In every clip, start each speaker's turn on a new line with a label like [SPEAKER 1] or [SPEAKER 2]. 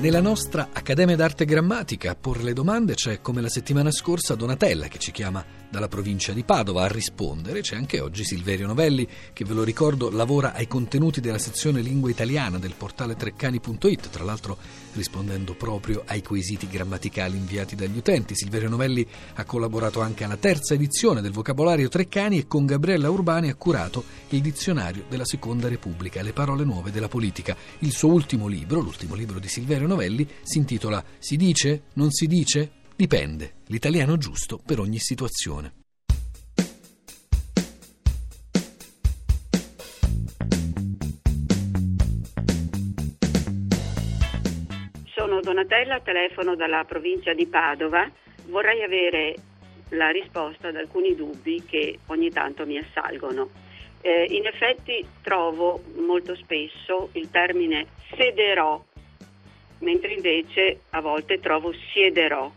[SPEAKER 1] Nella nostra Accademia d'Arte Grammatica a porre le domande c'è, come la settimana scorsa, Donatella che ci chiama dalla provincia di Padova a rispondere. C'è anche oggi Silverio Novelli che, ve lo ricordo, lavora ai contenuti della sezione lingua italiana del portale treccani.it, tra l'altro rispondendo proprio ai quesiti grammaticali inviati dagli utenti. Silverio Novelli ha collaborato anche alla terza edizione del vocabolario Treccani e con Gabriella Urbani ha curato il dizionario della Seconda Repubblica, le parole nuove della politica. Il suo ultimo libro, l'ultimo libro di Silverio Novelli si intitola Si dice? Non si dice? Dipende. L'italiano giusto per ogni situazione.
[SPEAKER 2] Sono Donatella, telefono dalla provincia di Padova. Vorrei avere la risposta ad alcuni dubbi che ogni tanto mi assalgono. Eh, in effetti trovo molto spesso il termine sederò mentre invece a volte trovo siederò.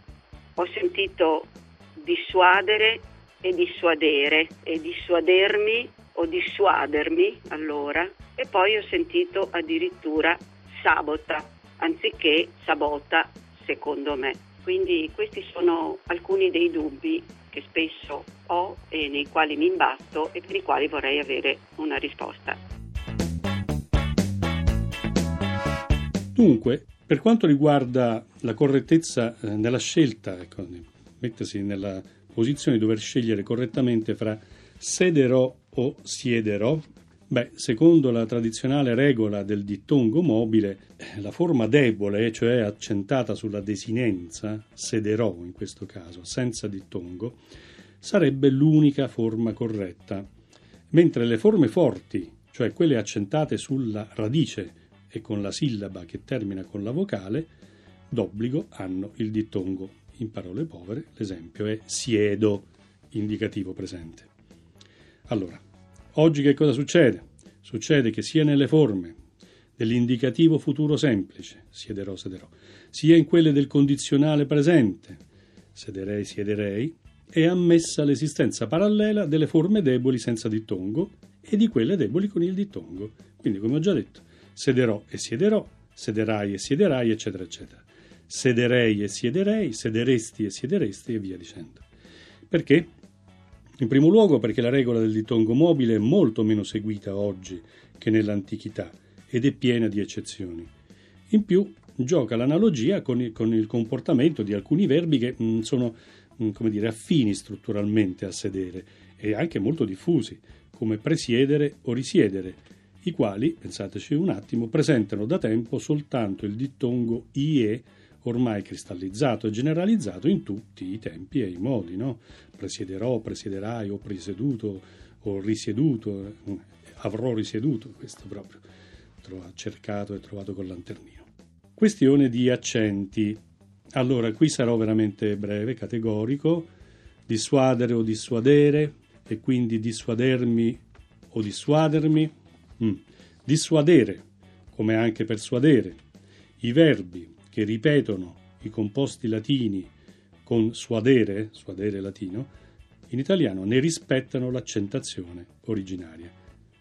[SPEAKER 2] Ho sentito dissuadere e dissuadere e dissuadermi o dissuadermi allora e poi ho sentito addirittura sabota anziché sabota secondo me. Quindi questi sono alcuni dei dubbi che spesso ho e nei quali mi imbatto e per i quali vorrei avere una risposta.
[SPEAKER 3] Dunque, per quanto riguarda la correttezza eh, nella scelta, ecco, mettersi nella posizione di dover scegliere correttamente fra sederò o siederò, beh, secondo la tradizionale regola del dittongo mobile, eh, la forma debole, cioè accentata sulla desinenza, sederò in questo caso, senza dittongo, sarebbe l'unica forma corretta, mentre le forme forti, cioè quelle accentate sulla radice, e con la sillaba che termina con la vocale, d'obbligo hanno il dittongo. In parole povere, l'esempio è siedo, indicativo presente. Allora, oggi che cosa succede? Succede che sia nelle forme dell'indicativo futuro semplice, siederò, sederò, sia in quelle del condizionale presente, sederei, siederei, è ammessa l'esistenza parallela delle forme deboli senza dittongo e di quelle deboli con il dittongo. Quindi, come ho già detto, sederò e siederò, sederai e siederai, eccetera, eccetera. Sederei e siederei, sederesti e siederesti e via dicendo. Perché? In primo luogo perché la regola del dittongo mobile è molto meno seguita oggi che nell'antichità ed è piena di eccezioni. In più gioca l'analogia con il, con il comportamento di alcuni verbi che mh, mm, sono mh, mm, come dire, affini strutturalmente a sedere e anche molto diffusi, come presiedere o risiedere, i quali, pensateci un attimo, presentano da tempo soltanto il dittongo IE ormai cristallizzato e generalizzato in tutti i tempi e i modi, no? Presiederò, presiederai, ho presieduto, ho risieduto, avrò risieduto, questo proprio ho cercato e trovato col lanternino. Questione di accenti. Allora, qui sarò veramente breve, categorico, dissuadere o dissuadere, e quindi dissuadermi o dissuadermi, Mm. Dissuadere, come anche persuadere. I verbi che ripetono i composti latini con suadere, suadere latino, in italiano ne rispettano l'accentazione originaria.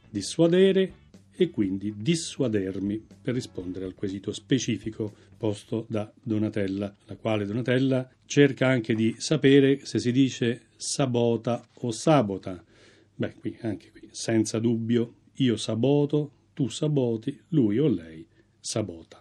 [SPEAKER 3] Dissuadere e quindi dissuadermi per rispondere al quesito specifico posto da Donatella, la quale Donatella cerca anche di sapere se si dice sabota o sabota. Beh, qui anche qui, senza dubbio, io saboto, tu saboti, lui o lei sabota.